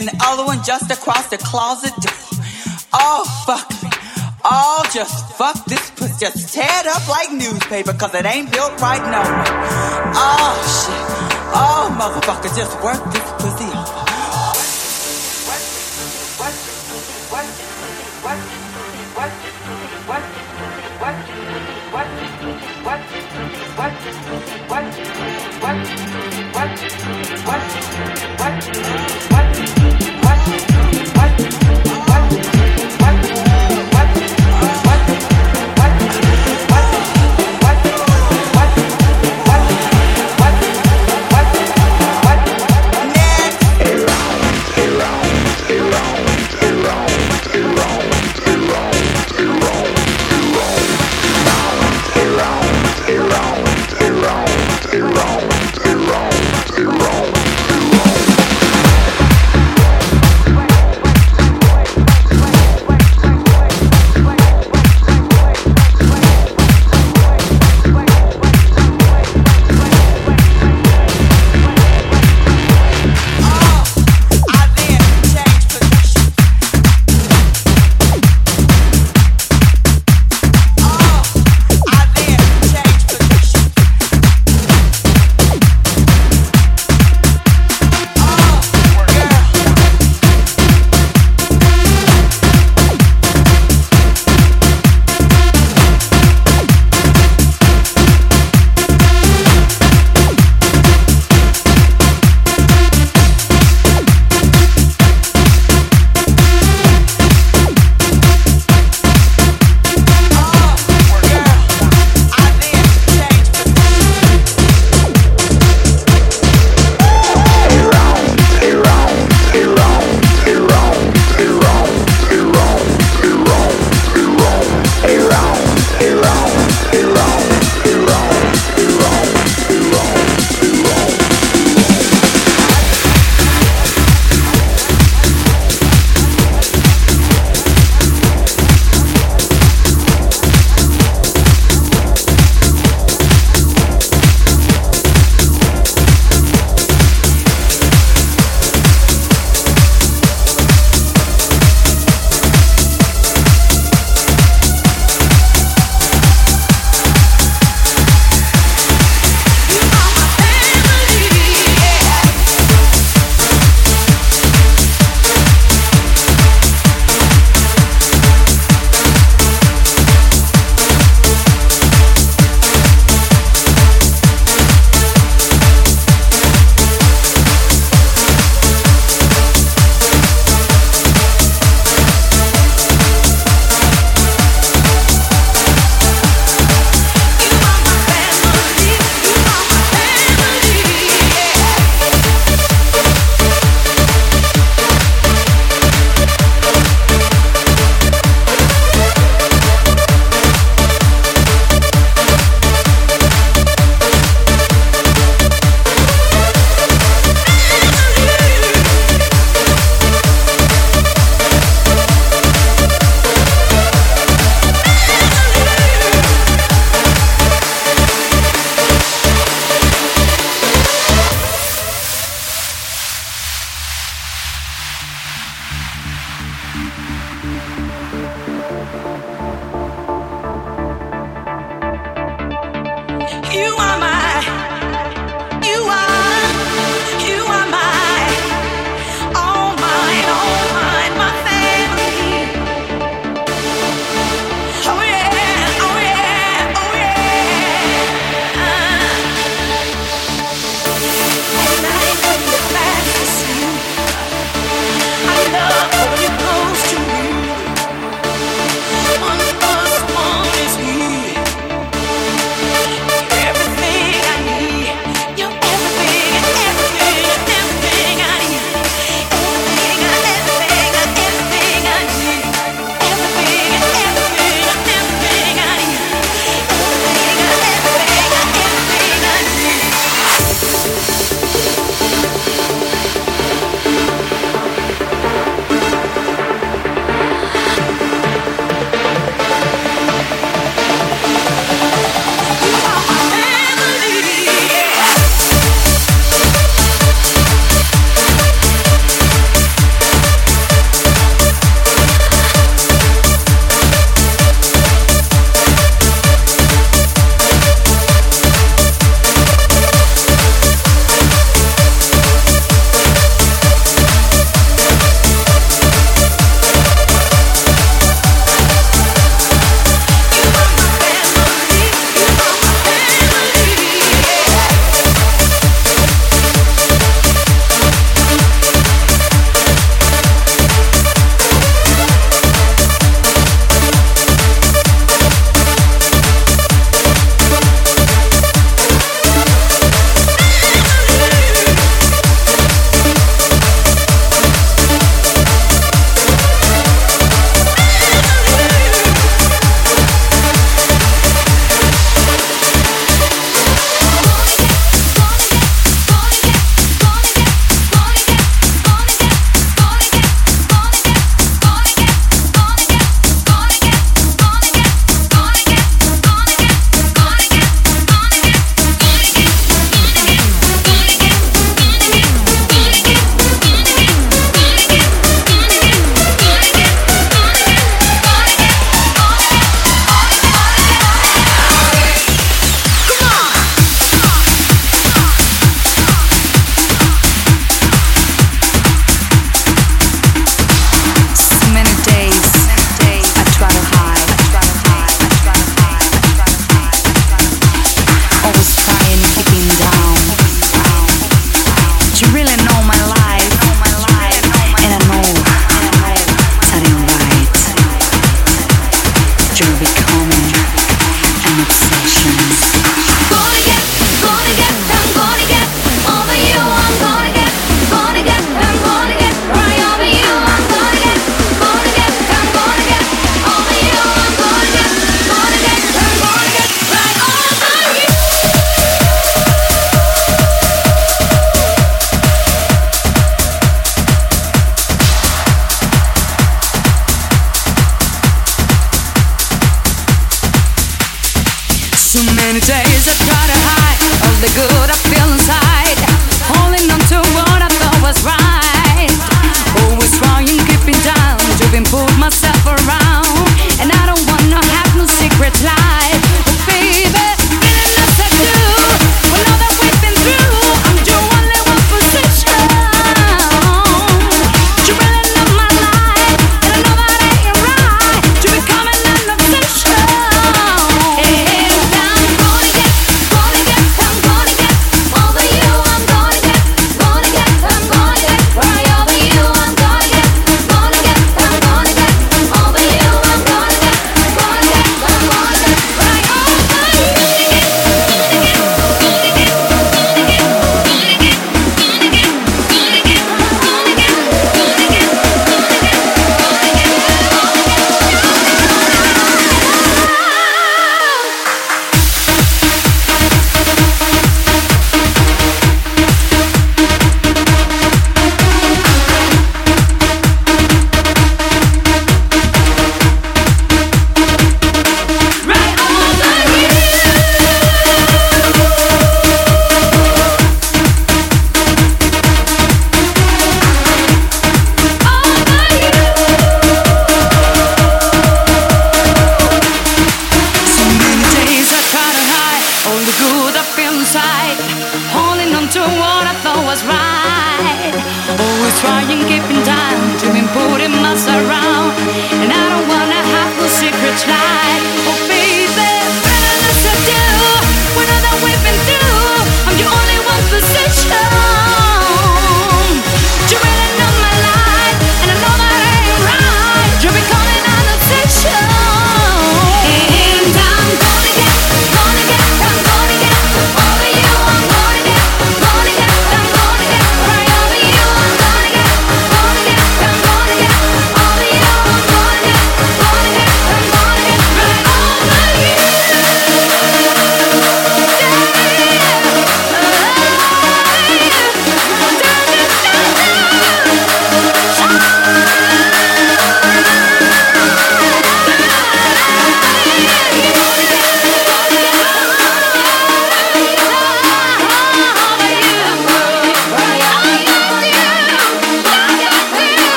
and all the other one just across the closet door. Oh, fuck me. Oh, just fuck this pussy. Just tear it up like newspaper, cause it ain't built right no Oh, shit. Oh, motherfucker, just work this pussy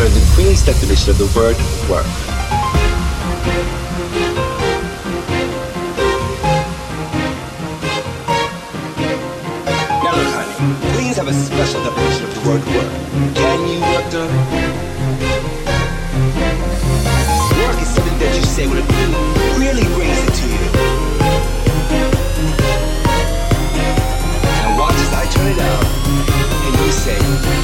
under the Queen's definition of the word work. Now look, honey, Queens have a special definition of the word work. Can you work the Work is something that you say when a queen really brings it to you. Now watch as I turn it out, and you say,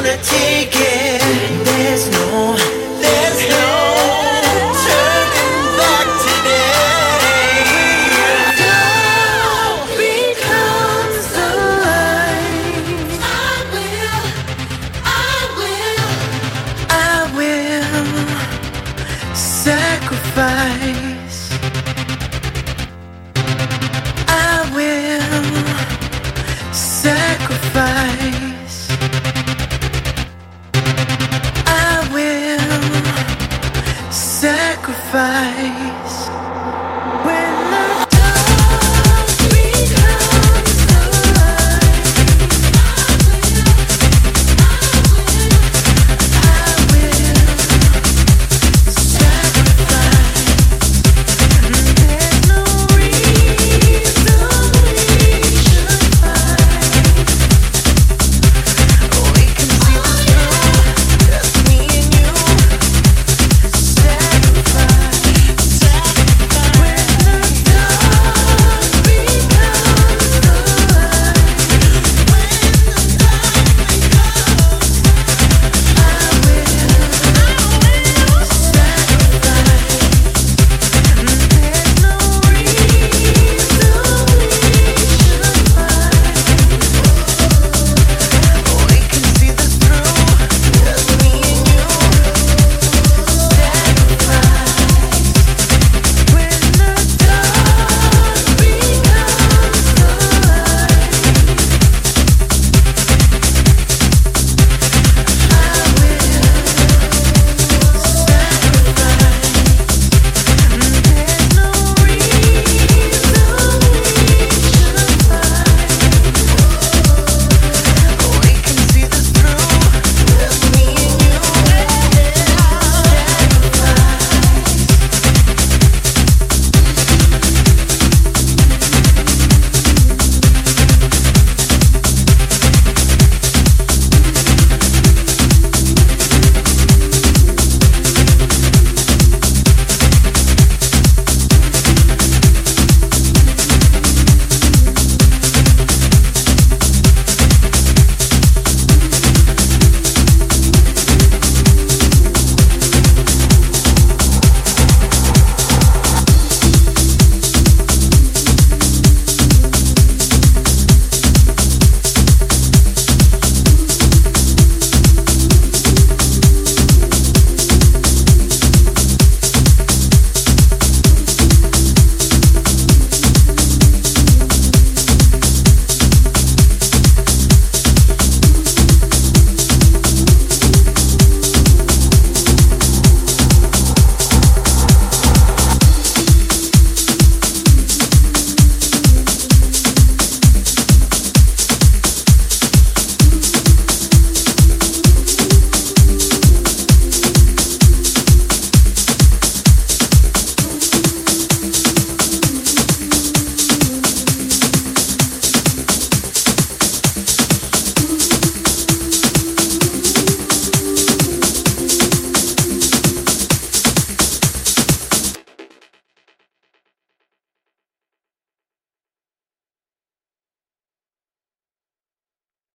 gonna take it. There's no